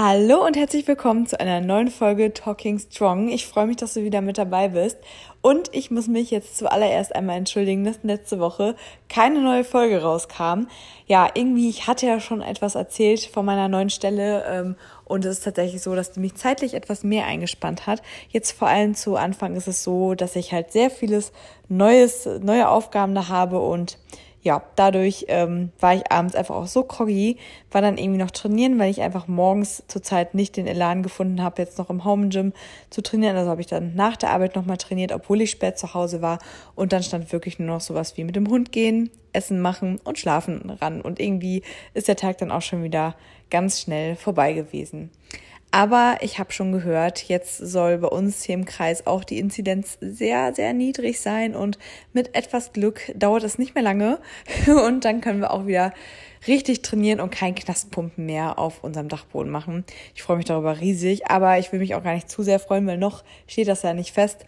Hallo und herzlich willkommen zu einer neuen Folge Talking Strong. Ich freue mich, dass du wieder mit dabei bist. Und ich muss mich jetzt zuallererst einmal entschuldigen, dass letzte Woche keine neue Folge rauskam. Ja, irgendwie, ich hatte ja schon etwas erzählt von meiner neuen Stelle ähm, und es ist tatsächlich so, dass die mich zeitlich etwas mehr eingespannt hat. Jetzt vor allem zu Anfang ist es so, dass ich halt sehr vieles Neues, neue Aufgaben da habe und ja, dadurch ähm, war ich abends einfach auch so groggy, war dann irgendwie noch trainieren, weil ich einfach morgens zurzeit nicht den Elan gefunden habe, jetzt noch im Home Gym zu trainieren. Also habe ich dann nach der Arbeit nochmal trainiert, obwohl ich spät zu Hause war. Und dann stand wirklich nur noch sowas wie mit dem Hund gehen, Essen machen und schlafen ran. Und irgendwie ist der Tag dann auch schon wieder ganz schnell vorbei gewesen. Aber ich habe schon gehört, jetzt soll bei uns hier im Kreis auch die Inzidenz sehr, sehr niedrig sein und mit etwas Glück dauert es nicht mehr lange und dann können wir auch wieder richtig trainieren und kein Knastpumpen mehr auf unserem Dachboden machen. Ich freue mich darüber riesig, aber ich will mich auch gar nicht zu sehr freuen, weil noch steht das ja nicht fest.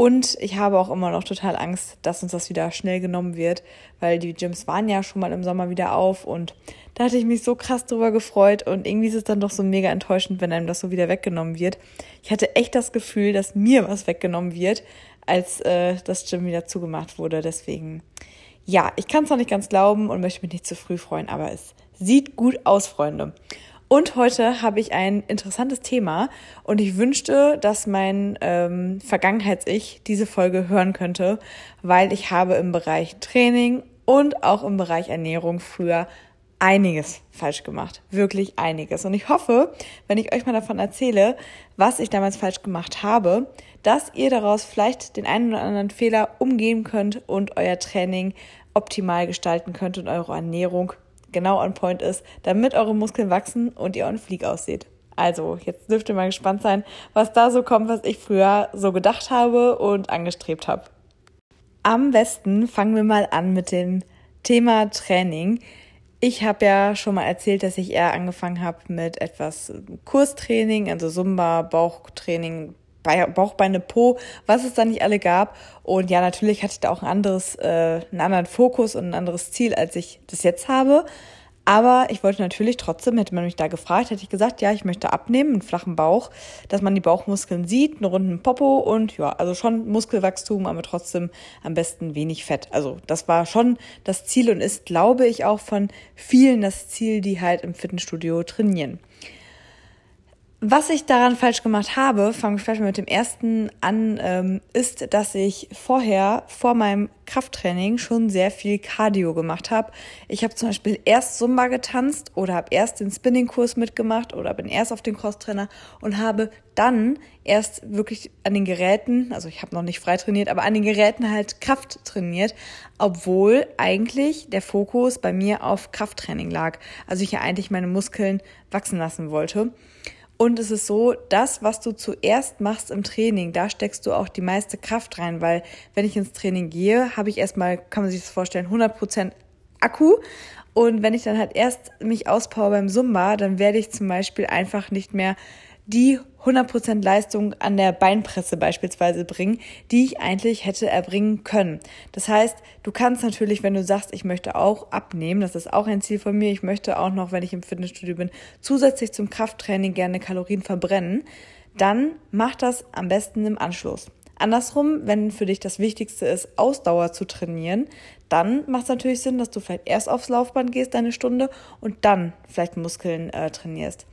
Und ich habe auch immer noch total Angst, dass uns das wieder schnell genommen wird, weil die Gyms waren ja schon mal im Sommer wieder auf und da hatte ich mich so krass drüber gefreut und irgendwie ist es dann doch so mega enttäuschend, wenn einem das so wieder weggenommen wird. Ich hatte echt das Gefühl, dass mir was weggenommen wird, als äh, das Gym wieder zugemacht wurde. Deswegen, ja, ich kann es noch nicht ganz glauben und möchte mich nicht zu früh freuen, aber es sieht gut aus, Freunde. Und heute habe ich ein interessantes Thema und ich wünschte, dass mein ähm, Vergangenheits-Ich diese Folge hören könnte, weil ich habe im Bereich Training und auch im Bereich Ernährung früher einiges falsch gemacht. Wirklich einiges. Und ich hoffe, wenn ich euch mal davon erzähle, was ich damals falsch gemacht habe, dass ihr daraus vielleicht den einen oder anderen Fehler umgehen könnt und euer Training optimal gestalten könnt und eure Ernährung genau on point ist, damit eure Muskeln wachsen und ihr on fleek aussieht. Also, jetzt dürft ihr mal gespannt sein, was da so kommt, was ich früher so gedacht habe und angestrebt habe. Am besten fangen wir mal an mit dem Thema Training. Ich habe ja schon mal erzählt, dass ich eher angefangen habe mit etwas Kurstraining, also Zumba, Bauchtraining, Bauchbeine, Po, was es da nicht alle gab. Und ja, natürlich hatte ich da auch ein anderes, äh, einen anderen Fokus und ein anderes Ziel, als ich das jetzt habe. Aber ich wollte natürlich trotzdem, hätte man mich da gefragt, hätte ich gesagt, ja, ich möchte abnehmen, einen flachen Bauch, dass man die Bauchmuskeln sieht, einen runden Popo und ja, also schon Muskelwachstum, aber trotzdem am besten wenig Fett. Also das war schon das Ziel und ist, glaube ich, auch von vielen das Ziel, die halt im Fitnessstudio trainieren. Was ich daran falsch gemacht habe, fangen wir vielleicht mal mit dem ersten an, ähm, ist, dass ich vorher, vor meinem Krafttraining, schon sehr viel Cardio gemacht habe. Ich habe zum Beispiel erst Zumba getanzt oder habe erst den Spinning-Kurs mitgemacht oder bin erst auf den Crosstrainer und habe dann erst wirklich an den Geräten, also ich habe noch nicht frei trainiert, aber an den Geräten halt Kraft trainiert, obwohl eigentlich der Fokus bei mir auf Krafttraining lag. Also ich ja eigentlich meine Muskeln wachsen lassen wollte. Und es ist so, das, was du zuerst machst im Training, da steckst du auch die meiste Kraft rein, weil wenn ich ins Training gehe, habe ich erstmal, kann man sich das vorstellen, 100% Akku. Und wenn ich dann halt erst mich auspower beim Zumba, dann werde ich zum Beispiel einfach nicht mehr die 100% Leistung an der Beinpresse beispielsweise bringen, die ich eigentlich hätte erbringen können. Das heißt, du kannst natürlich, wenn du sagst, ich möchte auch abnehmen, das ist auch ein Ziel von mir, ich möchte auch noch, wenn ich im Fitnessstudio bin, zusätzlich zum Krafttraining gerne Kalorien verbrennen, dann mach das am besten im Anschluss. Andersrum, wenn für dich das Wichtigste ist, Ausdauer zu trainieren, dann macht es natürlich Sinn, dass du vielleicht erst aufs Laufband gehst, eine Stunde, und dann vielleicht Muskeln äh, trainierst.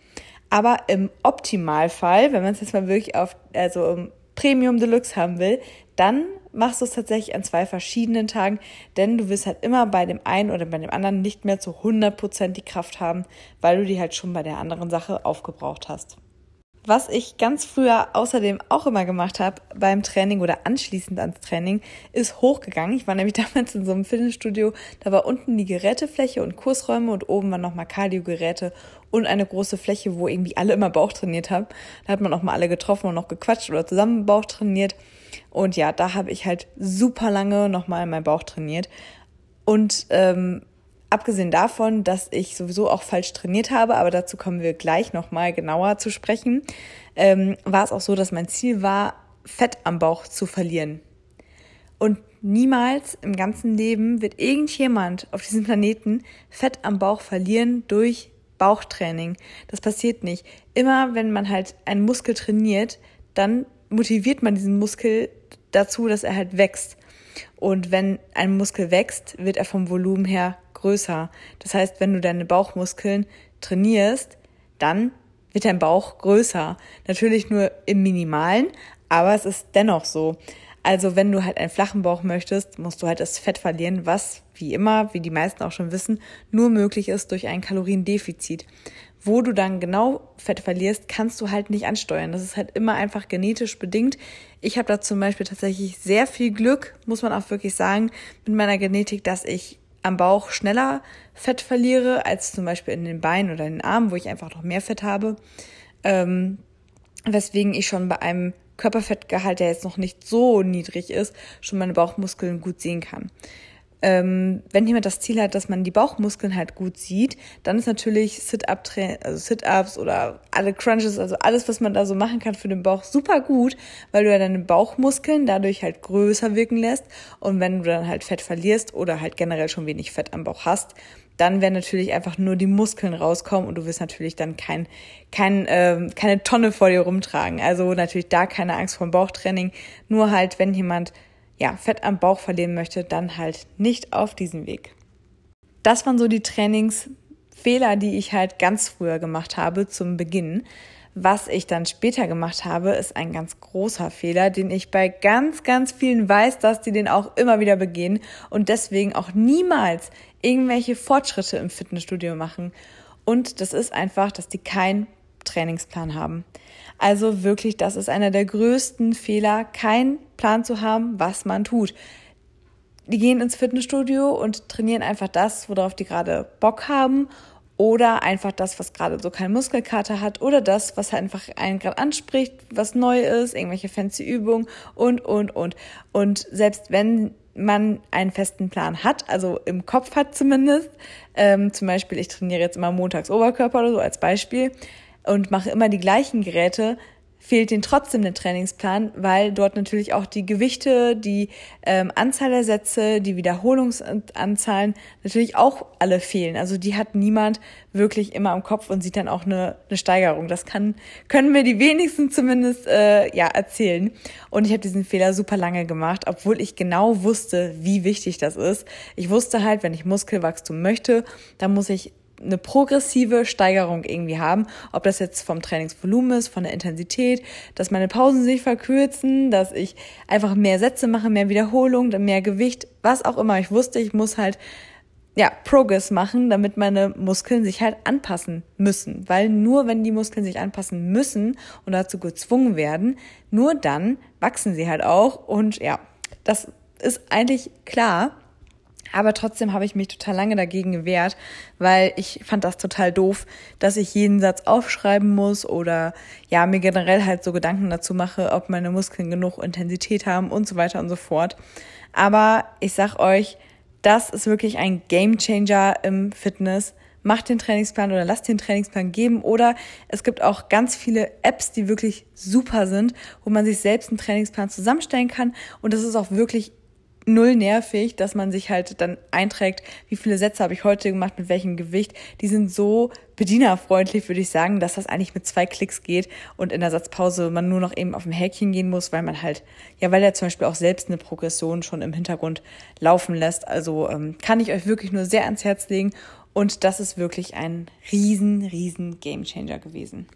Aber im Optimalfall, wenn man es jetzt mal wirklich auf, also im Premium Deluxe haben will, dann machst du es tatsächlich an zwei verschiedenen Tagen, denn du wirst halt immer bei dem einen oder bei dem anderen nicht mehr zu 100% die Kraft haben, weil du die halt schon bei der anderen Sache aufgebraucht hast. Was ich ganz früher außerdem auch immer gemacht habe beim Training oder anschließend ans Training, ist hochgegangen. Ich war nämlich damals in so einem Fitnessstudio, da war unten die Gerätefläche und Kursräume und oben waren nochmal Cardio-Geräte und eine große Fläche, wo irgendwie alle immer Bauch trainiert haben. Da hat man auch mal alle getroffen und noch gequatscht oder zusammen Bauch trainiert. Und ja, da habe ich halt super lange nochmal meinen Bauch trainiert. Und ähm, Abgesehen davon, dass ich sowieso auch falsch trainiert habe, aber dazu kommen wir gleich nochmal genauer zu sprechen, ähm, war es auch so, dass mein Ziel war, Fett am Bauch zu verlieren. Und niemals im ganzen Leben wird irgendjemand auf diesem Planeten Fett am Bauch verlieren durch Bauchtraining. Das passiert nicht. Immer wenn man halt einen Muskel trainiert, dann motiviert man diesen Muskel dazu, dass er halt wächst. Und wenn ein Muskel wächst, wird er vom Volumen her größer. Das heißt, wenn du deine Bauchmuskeln trainierst, dann wird dein Bauch größer. Natürlich nur im Minimalen, aber es ist dennoch so. Also wenn du halt einen flachen Bauch möchtest, musst du halt das Fett verlieren, was wie immer, wie die meisten auch schon wissen, nur möglich ist durch ein Kaloriendefizit. Wo du dann genau Fett verlierst, kannst du halt nicht ansteuern. Das ist halt immer einfach genetisch bedingt. Ich habe da zum Beispiel tatsächlich sehr viel Glück, muss man auch wirklich sagen, mit meiner Genetik, dass ich am Bauch schneller Fett verliere als zum Beispiel in den Beinen oder in den Armen, wo ich einfach noch mehr Fett habe. Ähm, weswegen ich schon bei einem Körperfettgehalt, der jetzt noch nicht so niedrig ist, schon meine Bauchmuskeln gut sehen kann ähm, wenn jemand das Ziel hat, dass man die Bauchmuskeln halt gut sieht, dann ist natürlich Sit-up, also Sit-ups oder alle Crunches, also alles, was man da so machen kann für den Bauch, super gut, weil du ja deine Bauchmuskeln dadurch halt größer wirken lässt. Und wenn du dann halt Fett verlierst oder halt generell schon wenig Fett am Bauch hast, dann werden natürlich einfach nur die Muskeln rauskommen und du wirst natürlich dann kein, kein, ähm, keine Tonne vor dir rumtragen. Also natürlich da keine Angst vor dem Bauchtraining. Nur halt, wenn jemand ja, Fett am Bauch verlieren möchte, dann halt nicht auf diesen Weg. Das waren so die Trainingsfehler, die ich halt ganz früher gemacht habe zum Beginn. Was ich dann später gemacht habe, ist ein ganz großer Fehler, den ich bei ganz, ganz vielen weiß, dass die den auch immer wieder begehen und deswegen auch niemals irgendwelche Fortschritte im Fitnessstudio machen. Und das ist einfach, dass die keinen Trainingsplan haben. Also wirklich, das ist einer der größten Fehler, keinen Plan zu haben, was man tut. Die gehen ins Fitnessstudio und trainieren einfach das, worauf die gerade Bock haben oder einfach das, was gerade so kein Muskelkater hat oder das, was halt einfach einen gerade anspricht, was neu ist, irgendwelche fancy Übungen und, und, und. Und selbst wenn man einen festen Plan hat, also im Kopf hat zumindest, ähm, zum Beispiel ich trainiere jetzt immer montags Oberkörper oder so als Beispiel, und mache immer die gleichen Geräte, fehlt denen trotzdem der Trainingsplan, weil dort natürlich auch die Gewichte, die ähm, Anzahl der Sätze, die Wiederholungsanzahlen natürlich auch alle fehlen. Also die hat niemand wirklich immer im Kopf und sieht dann auch eine, eine Steigerung. Das kann, können mir die wenigsten zumindest äh, ja erzählen. Und ich habe diesen Fehler super lange gemacht, obwohl ich genau wusste, wie wichtig das ist. Ich wusste halt, wenn ich Muskelwachstum möchte, dann muss ich eine progressive Steigerung irgendwie haben. Ob das jetzt vom Trainingsvolumen ist, von der Intensität, dass meine Pausen sich verkürzen, dass ich einfach mehr Sätze mache, mehr Wiederholung, mehr Gewicht, was auch immer. Ich wusste, ich muss halt ja, Progress machen, damit meine Muskeln sich halt anpassen müssen. Weil nur wenn die Muskeln sich anpassen müssen und dazu gezwungen werden, nur dann wachsen sie halt auch. Und ja, das ist eigentlich klar. Aber trotzdem habe ich mich total lange dagegen gewehrt, weil ich fand das total doof, dass ich jeden Satz aufschreiben muss oder ja, mir generell halt so Gedanken dazu mache, ob meine Muskeln genug Intensität haben und so weiter und so fort. Aber ich sag euch, das ist wirklich ein Game Changer im Fitness. Macht den Trainingsplan oder lasst den Trainingsplan geben. Oder es gibt auch ganz viele Apps, die wirklich super sind, wo man sich selbst einen Trainingsplan zusammenstellen kann. Und das ist auch wirklich null nervig, dass man sich halt dann einträgt, wie viele Sätze habe ich heute gemacht, mit welchem Gewicht. Die sind so bedienerfreundlich, würde ich sagen, dass das eigentlich mit zwei Klicks geht und in der Satzpause man nur noch eben auf dem Häkchen gehen muss, weil man halt, ja, weil er zum Beispiel auch selbst eine Progression schon im Hintergrund laufen lässt. Also ähm, kann ich euch wirklich nur sehr ans Herz legen und das ist wirklich ein riesen, riesen Gamechanger gewesen.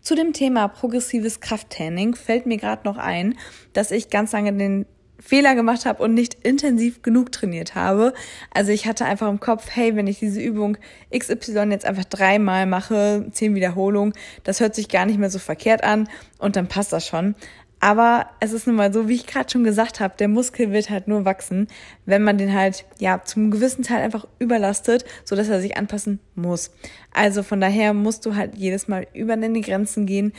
Zu dem Thema progressives Krafttraining fällt mir gerade noch ein, dass ich ganz lange den Fehler gemacht habe und nicht intensiv genug trainiert habe. Also ich hatte einfach im Kopf, hey, wenn ich diese Übung XY jetzt einfach dreimal mache, zehn Wiederholungen, das hört sich gar nicht mehr so verkehrt an und dann passt das schon. Aber es ist nun mal so, wie ich gerade schon gesagt habe, der Muskel wird halt nur wachsen, wenn man den halt ja zum gewissen Teil einfach überlastet, so dass er sich anpassen muss. Also von daher musst du halt jedes Mal über deine Grenzen gehen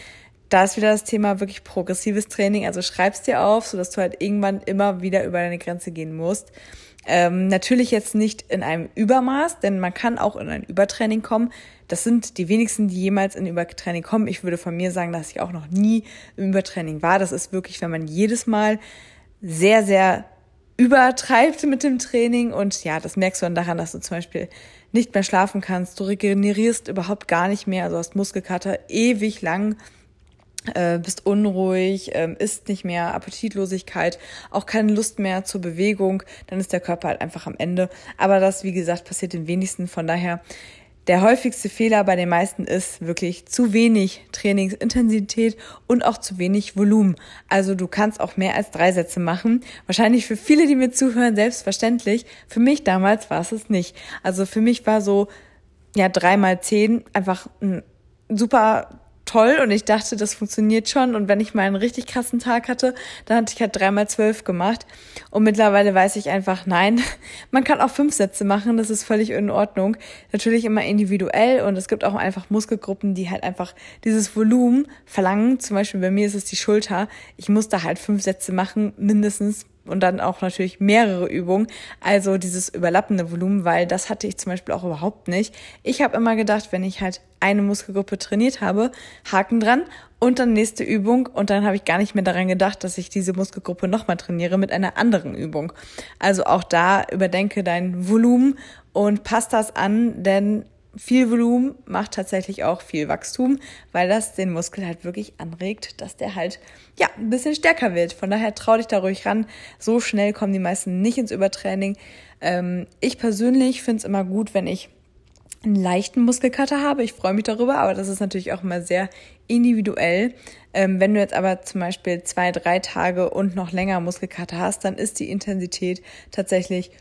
da ist wieder das Thema wirklich progressives Training. Also schreibst dir auf, sodass du halt irgendwann immer wieder über deine Grenze gehen musst. Ähm, natürlich jetzt nicht in einem Übermaß, denn man kann auch in ein Übertraining kommen. Das sind die wenigsten, die jemals in Übertraining kommen. Ich würde von mir sagen, dass ich auch noch nie im Übertraining war. Das ist wirklich, wenn man jedes Mal sehr, sehr übertreibt mit dem Training und ja, das merkst du dann daran, dass du zum Beispiel nicht mehr schlafen kannst, du regenerierst überhaupt gar nicht mehr, also hast Muskelkater ewig lang, äh, bist unruhig, äh, isst nicht mehr, Appetitlosigkeit, auch keine Lust mehr zur Bewegung, dann ist der Körper halt einfach am Ende. Aber das, wie gesagt, passiert den wenigsten, von daher der häufigste Fehler bei den meisten ist wirklich zu wenig Trainingsintensität und auch zu wenig Volumen. Also du kannst auch mehr als drei Sätze machen. Wahrscheinlich für viele, die mir zuhören, selbstverständlich. Für mich damals war es es nicht. Also für mich war so, ja, drei mal zehn einfach ein super toll und ich dachte, das funktioniert schon. Und wenn ich mal einen richtig krassen Tag hatte, dann hatte ich halt dreimal zwölf gemacht. Und mittlerweile weiß ich einfach, nein, man kann auch fünf Sätze machen, das ist völlig in Ordnung. Natürlich immer individuell und es gibt auch einfach Muskelgruppen, die halt einfach dieses Volumen verlangen. Zum Beispiel bei mir ist es die Schulter. Ich muss da halt fünf Sätze machen, mindestens und dann auch natürlich mehrere Übungen, also dieses überlappende Volumen, weil das hatte ich zum Beispiel auch überhaupt nicht. Ich habe immer gedacht, wenn ich halt eine Muskelgruppe trainiert habe, Haken dran und dann nächste Übung und dann habe ich gar nicht mehr daran gedacht, dass ich diese Muskelgruppe nochmal trainiere mit einer anderen Übung. Also auch da überdenke dein Volumen und passt das an, denn viel Volumen macht tatsächlich auch viel Wachstum, weil das den Muskel halt wirklich anregt, dass der halt ja ein bisschen stärker wird. Von daher trau dich da ruhig ran. So schnell kommen die meisten nicht ins Übertraining. Ähm, ich persönlich finde es immer gut, wenn ich einen leichten Muskelkater habe. Ich freue mich darüber, aber das ist natürlich auch immer sehr individuell. Ähm, wenn du jetzt aber zum Beispiel zwei, drei Tage und noch länger Muskelkater hast, dann ist die Intensität tatsächlich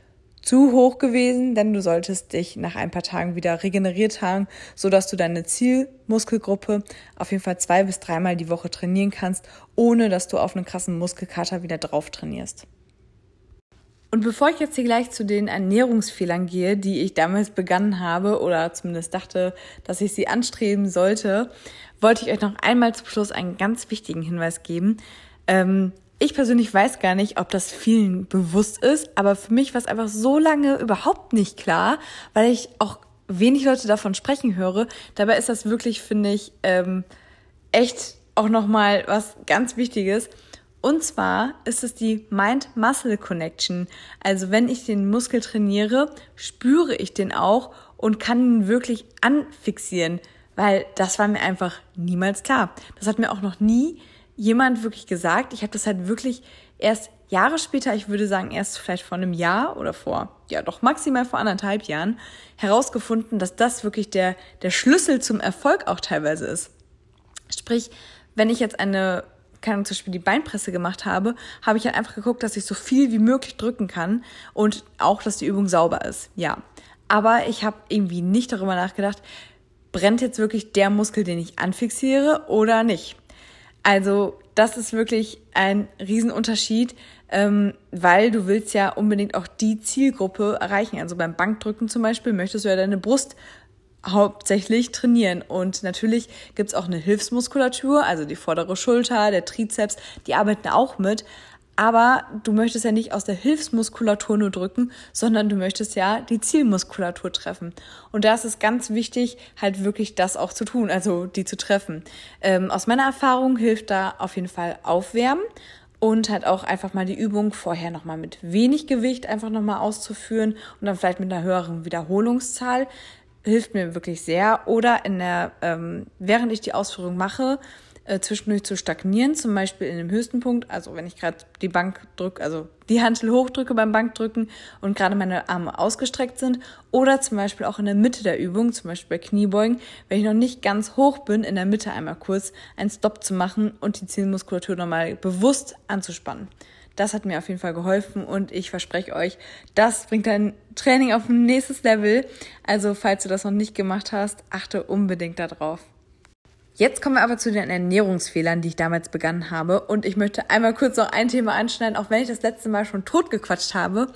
zu hoch gewesen, denn du solltest dich nach ein paar Tagen wieder regeneriert haben, so dass du deine Zielmuskelgruppe auf jeden Fall zwei bis dreimal die Woche trainieren kannst, ohne dass du auf einen krassen Muskelkater wieder drauf trainierst. Und bevor ich jetzt hier gleich zu den Ernährungsfehlern gehe, die ich damals begangen habe oder zumindest dachte, dass ich sie anstreben sollte, wollte ich euch noch einmal zum Schluss einen ganz wichtigen Hinweis geben. Ähm, ich persönlich weiß gar nicht, ob das vielen bewusst ist, aber für mich war es einfach so lange überhaupt nicht klar, weil ich auch wenig Leute davon sprechen höre. Dabei ist das wirklich, finde ich, ähm, echt auch nochmal was ganz Wichtiges. Und zwar ist es die Mind-Muscle-Connection. Also wenn ich den Muskel trainiere, spüre ich den auch und kann ihn wirklich anfixieren, weil das war mir einfach niemals klar. Das hat mir auch noch nie jemand wirklich gesagt. Ich habe das halt wirklich erst Jahre später, ich würde sagen erst vielleicht vor einem Jahr oder vor, ja doch maximal vor anderthalb Jahren, herausgefunden, dass das wirklich der, der Schlüssel zum Erfolg auch teilweise ist. Sprich, wenn ich jetzt eine, keine Ahnung, zum Beispiel die Beinpresse gemacht habe, habe ich halt einfach geguckt, dass ich so viel wie möglich drücken kann und auch, dass die Übung sauber ist. Ja. Aber ich habe irgendwie nicht darüber nachgedacht, brennt jetzt wirklich der Muskel, den ich anfixiere oder nicht. Also das ist wirklich ein Riesenunterschied, ähm, weil du willst ja unbedingt auch die Zielgruppe erreichen. Also beim Bankdrücken zum Beispiel möchtest du ja deine Brust hauptsächlich trainieren. Und natürlich gibt's auch eine Hilfsmuskulatur, also die vordere Schulter, der Trizeps, die arbeiten auch mit aber du möchtest ja nicht aus der Hilfsmuskulatur nur drücken, sondern du möchtest ja die Zielmuskulatur treffen. Und da ist es ganz wichtig, halt wirklich das auch zu tun, also die zu treffen. Ähm, aus meiner Erfahrung hilft da auf jeden Fall Aufwärmen und halt auch einfach mal die Übung vorher nochmal mit wenig Gewicht einfach nochmal auszuführen und dann vielleicht mit einer höheren Wiederholungszahl hilft mir wirklich sehr. Oder in der, ähm, während ich die Ausführung mache, äh, zwischendurch zu stagnieren, zum Beispiel in dem höchsten Punkt, also wenn ich gerade die Bank drücke, also die Hantel hochdrücke beim Bankdrücken und gerade meine Arme ausgestreckt sind oder zum Beispiel auch in der Mitte der Übung, zum Beispiel bei Kniebeugen, wenn ich noch nicht ganz hoch bin, in der Mitte einmal kurz einen Stop zu machen und die Zielmuskulatur nochmal bewusst anzuspannen. Das hat mir auf jeden Fall geholfen und ich verspreche euch, das bringt dein Training auf ein nächstes Level. Also falls du das noch nicht gemacht hast, achte unbedingt darauf. Jetzt kommen wir aber zu den Ernährungsfehlern, die ich damals begangen habe. Und ich möchte einmal kurz noch ein Thema anschneiden, auch wenn ich das letzte Mal schon totgequatscht habe.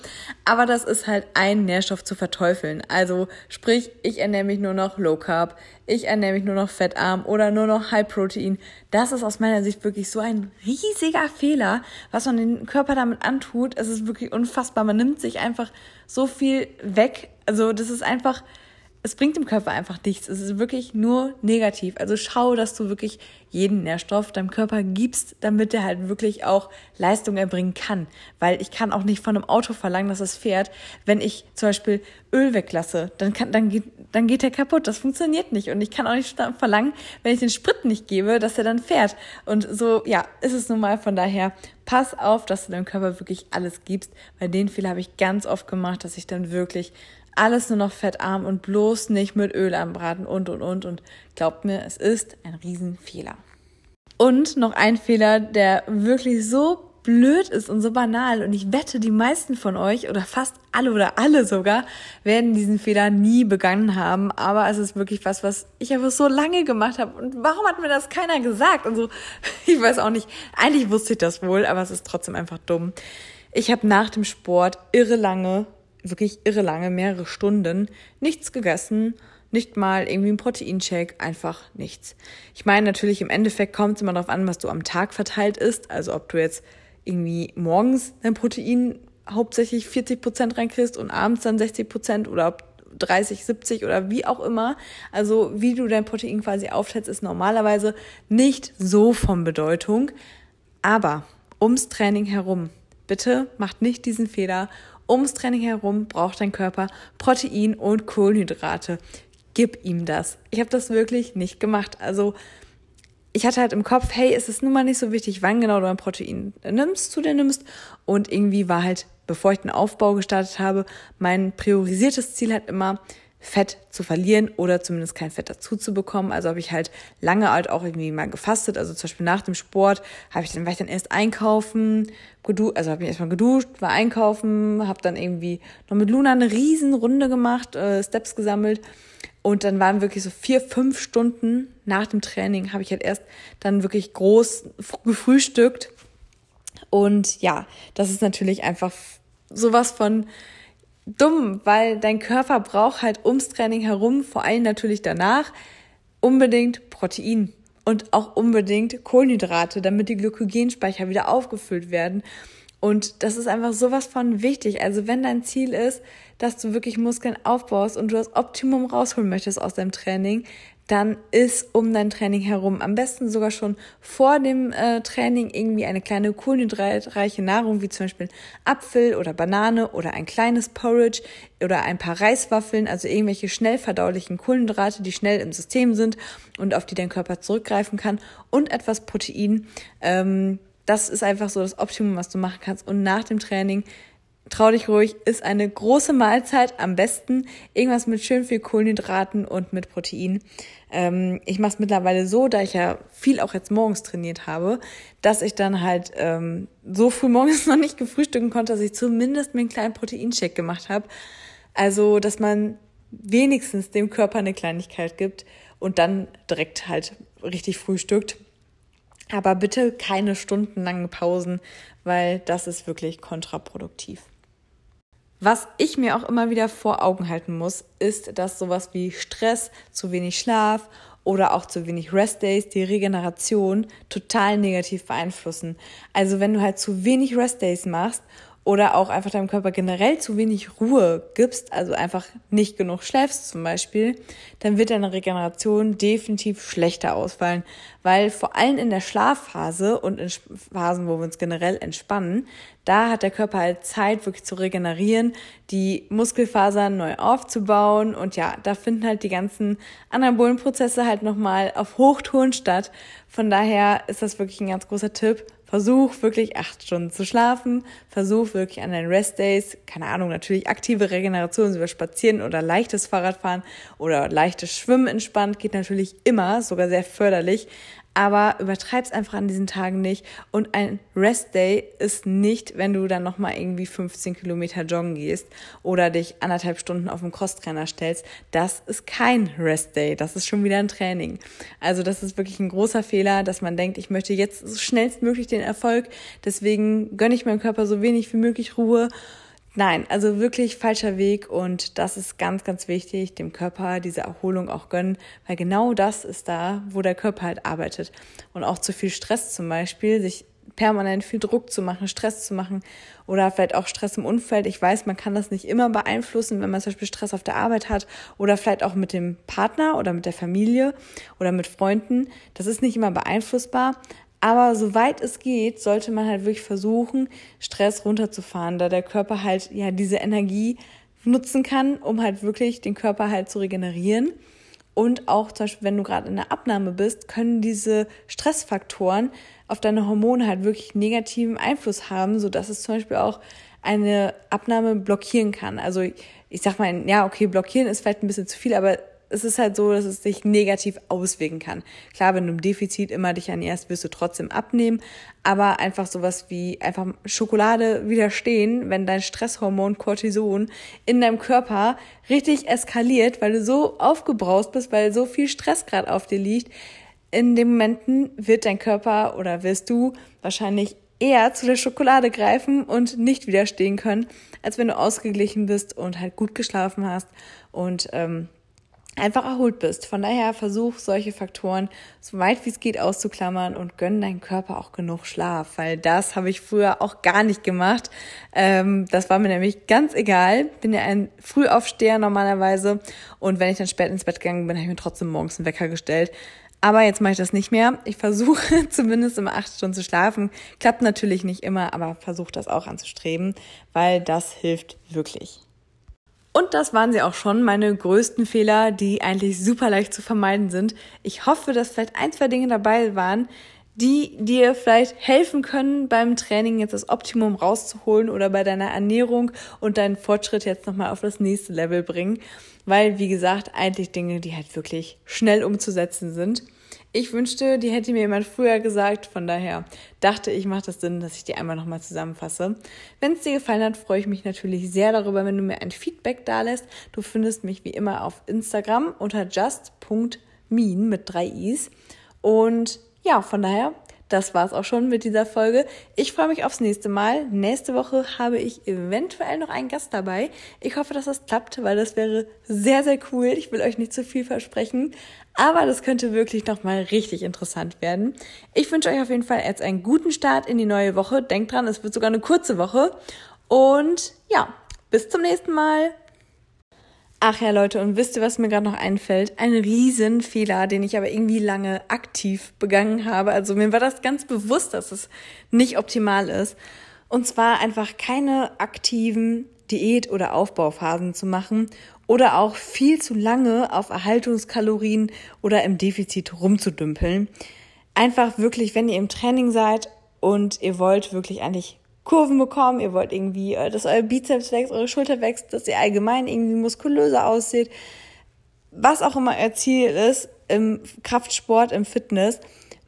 Aber das ist halt ein Nährstoff zu verteufeln. Also sprich, ich ernähre mich nur noch Low Carb, ich ernähre mich nur noch fettarm oder nur noch High Protein. Das ist aus meiner Sicht wirklich so ein riesiger Fehler, was man den Körper damit antut. Es ist wirklich unfassbar. Man nimmt sich einfach so viel weg. Also das ist einfach es bringt dem Körper einfach nichts. Es ist wirklich nur negativ. Also schau, dass du wirklich jeden Nährstoff deinem Körper gibst, damit er halt wirklich auch Leistung erbringen kann. Weil ich kann auch nicht von einem Auto verlangen, dass es fährt, wenn ich zum Beispiel Öl weglasse. Dann kann, dann geht, dann geht er kaputt. Das funktioniert nicht. Und ich kann auch nicht verlangen, wenn ich den Sprit nicht gebe, dass er dann fährt. Und so, ja, ist es nun mal. Von daher, pass auf, dass du deinem Körper wirklich alles gibst. Weil den Fehler habe ich ganz oft gemacht, dass ich dann wirklich alles nur noch fettarm und bloß nicht mit Öl anbraten und und und. Und glaubt mir, es ist ein Riesenfehler. Und noch ein Fehler, der wirklich so blöd ist und so banal. Und ich wette, die meisten von euch oder fast alle oder alle sogar werden diesen Fehler nie begangen haben, aber es ist wirklich was, was ich einfach so lange gemacht habe. Und warum hat mir das keiner gesagt? Und so, ich weiß auch nicht, eigentlich wusste ich das wohl, aber es ist trotzdem einfach dumm. Ich habe nach dem Sport irre lange wirklich irre lange, mehrere Stunden, nichts gegessen, nicht mal irgendwie ein Proteincheck, einfach nichts. Ich meine, natürlich im Endeffekt kommt es immer darauf an, was du am Tag verteilt isst. Also ob du jetzt irgendwie morgens dein Protein hauptsächlich 40 Prozent reinkriegst und abends dann 60 Prozent oder ob 30, 70 oder wie auch immer. Also wie du dein Protein quasi aufteilst, ist normalerweise nicht so von Bedeutung. Aber ums Training herum, bitte macht nicht diesen Fehler Ums Training herum braucht dein Körper Protein und Kohlenhydrate. Gib ihm das. Ich habe das wirklich nicht gemacht. Also ich hatte halt im Kopf, hey, es ist nun mal nicht so wichtig, wann genau du ein Protein nimmst, zu dir nimmst. Und irgendwie war halt, bevor ich den Aufbau gestartet habe, mein priorisiertes Ziel halt immer, Fett zu verlieren oder zumindest kein Fett dazu zu bekommen. Also habe ich halt lange halt auch irgendwie mal gefastet. Also zum Beispiel nach dem Sport habe ich dann, war ich dann erst einkaufen, also habe ich erstmal geduscht, war einkaufen, habe dann irgendwie noch mit Luna eine riesen Runde gemacht, äh, Steps gesammelt. Und dann waren wirklich so vier, fünf Stunden nach dem Training habe ich halt erst dann wirklich groß gefrühstückt. Und ja, das ist natürlich einfach sowas von dumm, weil dein Körper braucht halt ums Training herum, vor allem natürlich danach, unbedingt Protein und auch unbedingt Kohlenhydrate, damit die Glykogenspeicher wieder aufgefüllt werden. Und das ist einfach sowas von wichtig. Also wenn dein Ziel ist, dass du wirklich Muskeln aufbaust und du das Optimum rausholen möchtest aus deinem Training, dann ist um dein Training herum am besten sogar schon vor dem äh, Training irgendwie eine kleine kohlenhydratreiche Nahrung, wie zum Beispiel Apfel oder Banane oder ein kleines Porridge oder ein paar Reiswaffeln, also irgendwelche schnell verdaulichen Kohlenhydrate, die schnell im System sind und auf die dein Körper zurückgreifen kann und etwas Protein. Ähm, das ist einfach so das Optimum, was du machen kannst. Und nach dem Training trau dich ruhig, ist eine große Mahlzeit. Am besten irgendwas mit schön viel Kohlenhydraten und mit Protein. Ähm, ich mache es mittlerweile so, da ich ja viel auch jetzt morgens trainiert habe, dass ich dann halt ähm, so früh morgens noch nicht gefrühstücken konnte, dass ich zumindest mir einen kleinen Proteincheck gemacht habe. Also, dass man wenigstens dem Körper eine Kleinigkeit gibt und dann direkt halt richtig frühstückt. Aber bitte keine stundenlangen Pausen, weil das ist wirklich kontraproduktiv. Was ich mir auch immer wieder vor Augen halten muss, ist, dass sowas wie Stress, zu wenig Schlaf oder auch zu wenig Restdays die Regeneration total negativ beeinflussen. Also wenn du halt zu wenig Restdays machst oder auch einfach deinem Körper generell zu wenig Ruhe gibst, also einfach nicht genug schläfst zum Beispiel, dann wird deine Regeneration definitiv schlechter ausfallen, weil vor allem in der Schlafphase und in Phasen, wo wir uns generell entspannen, da hat der Körper halt Zeit, wirklich zu regenerieren, die Muskelfasern neu aufzubauen und ja, da finden halt die ganzen anabolen Prozesse halt nochmal auf Hochtouren statt. Von daher ist das wirklich ein ganz großer Tipp Versuch wirklich acht Stunden zu schlafen. Versuch wirklich an deinen Restdays, keine Ahnung, natürlich aktive Regeneration über Spazieren oder leichtes Fahrradfahren oder leichtes Schwimmen entspannt geht natürlich immer, sogar sehr förderlich aber übertreib's einfach an diesen Tagen nicht. Und ein Rest-Day ist nicht, wenn du dann nochmal irgendwie 15 Kilometer joggen gehst oder dich anderthalb Stunden auf dem Crosstrainer stellst. Das ist kein Rest-Day. Das ist schon wieder ein Training. Also das ist wirklich ein großer Fehler, dass man denkt, ich möchte jetzt so schnellstmöglich den Erfolg. Deswegen gönne ich meinem Körper so wenig wie möglich Ruhe Nein, also wirklich falscher Weg und das ist ganz, ganz wichtig, dem Körper diese Erholung auch gönnen, weil genau das ist da, wo der Körper halt arbeitet. Und auch zu viel Stress zum Beispiel, sich permanent viel Druck zu machen, Stress zu machen oder vielleicht auch Stress im Umfeld. Ich weiß, man kann das nicht immer beeinflussen, wenn man zum Beispiel Stress auf der Arbeit hat oder vielleicht auch mit dem Partner oder mit der Familie oder mit Freunden. Das ist nicht immer beeinflussbar. Aber soweit es geht, sollte man halt wirklich versuchen, Stress runterzufahren, da der Körper halt ja diese Energie nutzen kann, um halt wirklich den Körper halt zu regenerieren. Und auch zum Beispiel, wenn du gerade in der Abnahme bist, können diese Stressfaktoren auf deine Hormone halt wirklich negativen Einfluss haben, so dass es zum Beispiel auch eine Abnahme blockieren kann. Also ich sag mal, ja, okay, blockieren ist vielleicht ein bisschen zu viel, aber es ist halt so, dass es sich negativ auswirken kann. Klar, wenn du im Defizit immer dich ernährst, wirst du trotzdem abnehmen, aber einfach sowas wie einfach Schokolade widerstehen, wenn dein Stresshormon Cortison in deinem Körper richtig eskaliert, weil du so aufgebraust bist, weil so viel Stress gerade auf dir liegt. In den Momenten wird dein Körper oder wirst du wahrscheinlich eher zu der Schokolade greifen und nicht widerstehen können, als wenn du ausgeglichen bist und halt gut geschlafen hast und ähm, einfach erholt bist. Von daher versuch solche Faktoren so weit wie es geht auszuklammern und gönn deinem Körper auch genug Schlaf, weil das habe ich früher auch gar nicht gemacht. Ähm, das war mir nämlich ganz egal. Bin ja ein Frühaufsteher normalerweise und wenn ich dann spät ins Bett gegangen bin, habe ich mir trotzdem morgens einen Wecker gestellt. Aber jetzt mache ich das nicht mehr. Ich versuche zumindest immer acht Stunden zu schlafen. Klappt natürlich nicht immer, aber versuche das auch anzustreben, weil das hilft wirklich. Und das waren sie auch schon, meine größten Fehler, die eigentlich super leicht zu vermeiden sind. Ich hoffe, dass vielleicht ein, zwei Dinge dabei waren, die dir vielleicht helfen können, beim Training jetzt das Optimum rauszuholen oder bei deiner Ernährung und deinen Fortschritt jetzt nochmal auf das nächste Level bringen. Weil, wie gesagt, eigentlich Dinge, die halt wirklich schnell umzusetzen sind. Ich wünschte, die hätte mir jemand früher gesagt. Von daher dachte ich, macht das Sinn, dass ich die einmal nochmal zusammenfasse. Wenn es dir gefallen hat, freue ich mich natürlich sehr darüber, wenn du mir ein Feedback da lässt. Du findest mich wie immer auf Instagram unter just.mean mit drei i's. Und ja, von daher das war's auch schon mit dieser Folge. Ich freue mich aufs nächste Mal. Nächste Woche habe ich eventuell noch einen Gast dabei. Ich hoffe, dass das klappt, weil das wäre sehr, sehr cool. Ich will euch nicht zu viel versprechen, aber das könnte wirklich nochmal richtig interessant werden. Ich wünsche euch auf jeden Fall jetzt einen guten Start in die neue Woche. Denkt dran, es wird sogar eine kurze Woche. Und ja, bis zum nächsten Mal. Ach ja, Leute, und wisst ihr, was mir gerade noch einfällt? Ein Riesenfehler, den ich aber irgendwie lange aktiv begangen habe. Also mir war das ganz bewusst, dass es nicht optimal ist. Und zwar einfach keine aktiven Diät- oder Aufbauphasen zu machen oder auch viel zu lange auf Erhaltungskalorien oder im Defizit rumzudümpeln. Einfach wirklich, wenn ihr im Training seid und ihr wollt wirklich eigentlich Kurven bekommen, ihr wollt irgendwie, äh, dass euer Bizeps wächst, eure Schulter wächst, dass ihr allgemein irgendwie muskulöser aussieht, was auch immer euer Ziel ist im Kraftsport, im Fitness,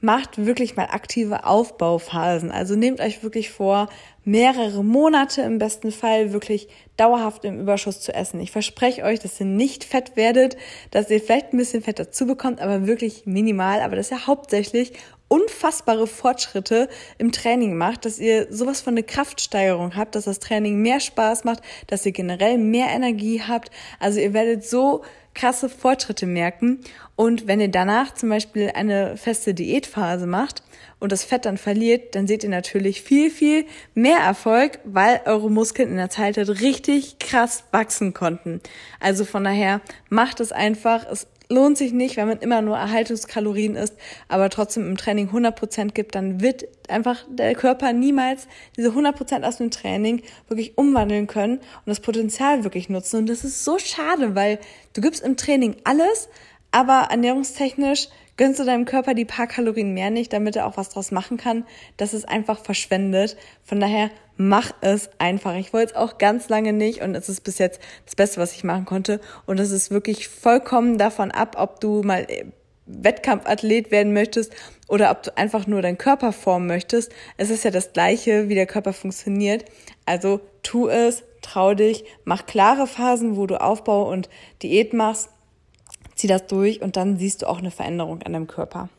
macht wirklich mal aktive Aufbauphasen. Also nehmt euch wirklich vor, mehrere Monate im besten Fall wirklich dauerhaft im Überschuss zu essen. Ich verspreche euch, dass ihr nicht fett werdet, dass ihr vielleicht ein bisschen Fett dazu bekommt, aber wirklich minimal, aber das ist ja hauptsächlich unfassbare Fortschritte im Training macht, dass ihr sowas von eine Kraftsteigerung habt, dass das Training mehr Spaß macht, dass ihr generell mehr Energie habt. Also ihr werdet so krasse Fortschritte merken. Und wenn ihr danach zum Beispiel eine feste Diätphase macht und das Fett dann verliert, dann seht ihr natürlich viel, viel mehr Erfolg, weil eure Muskeln in der Zeit halt richtig krass wachsen konnten. Also von daher macht es einfach. Es lohnt sich nicht, wenn man immer nur Erhaltungskalorien isst, aber trotzdem im Training 100% gibt, dann wird einfach der Körper niemals diese 100% aus dem Training wirklich umwandeln können und das Potenzial wirklich nutzen. Und das ist so schade, weil du gibst im Training alles, aber ernährungstechnisch gönnst du deinem Körper die paar Kalorien mehr nicht, damit er auch was draus machen kann. Das ist einfach verschwendet. Von daher mach es einfach. Ich wollte es auch ganz lange nicht und es ist bis jetzt das Beste, was ich machen konnte. Und es ist wirklich vollkommen davon ab, ob du mal äh, Wettkampfathlet werden möchtest oder ob du einfach nur deinen Körper formen möchtest. Es ist ja das Gleiche, wie der Körper funktioniert. Also tu es, trau dich, mach klare Phasen, wo du Aufbau und Diät machst Zieh das durch und dann siehst du auch eine Veränderung an deinem Körper.